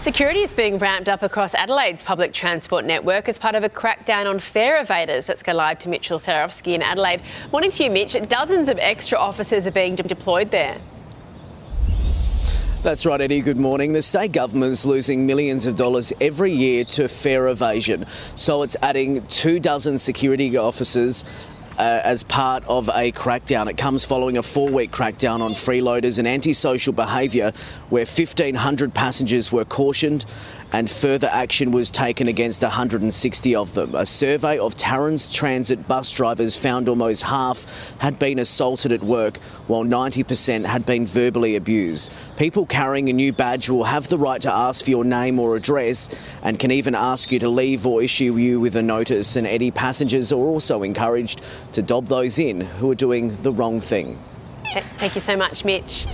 Security is being ramped up across Adelaide's public transport network as part of a crackdown on fare evaders. Let's go live to Mitchell Sarofsky in Adelaide. Morning to you, Mitch. Dozens of extra officers are being de- deployed there. That's right, Eddie. Good morning. The state government's losing millions of dollars every year to fare evasion. So it's adding two dozen security officers uh, as part of a crackdown. It comes following a four week crackdown on freeloaders and antisocial behaviour where 1,500 passengers were cautioned and further action was taken against 160 of them. A survey of Torrens Transit bus drivers found almost half had been assaulted at work, while 90% had been verbally abused. People carrying a new badge will have the right to ask for your name or address and can even ask you to leave or issue you with a notice. And any passengers are also encouraged to dob those in who are doing the wrong thing. Thank you so much, Mitch.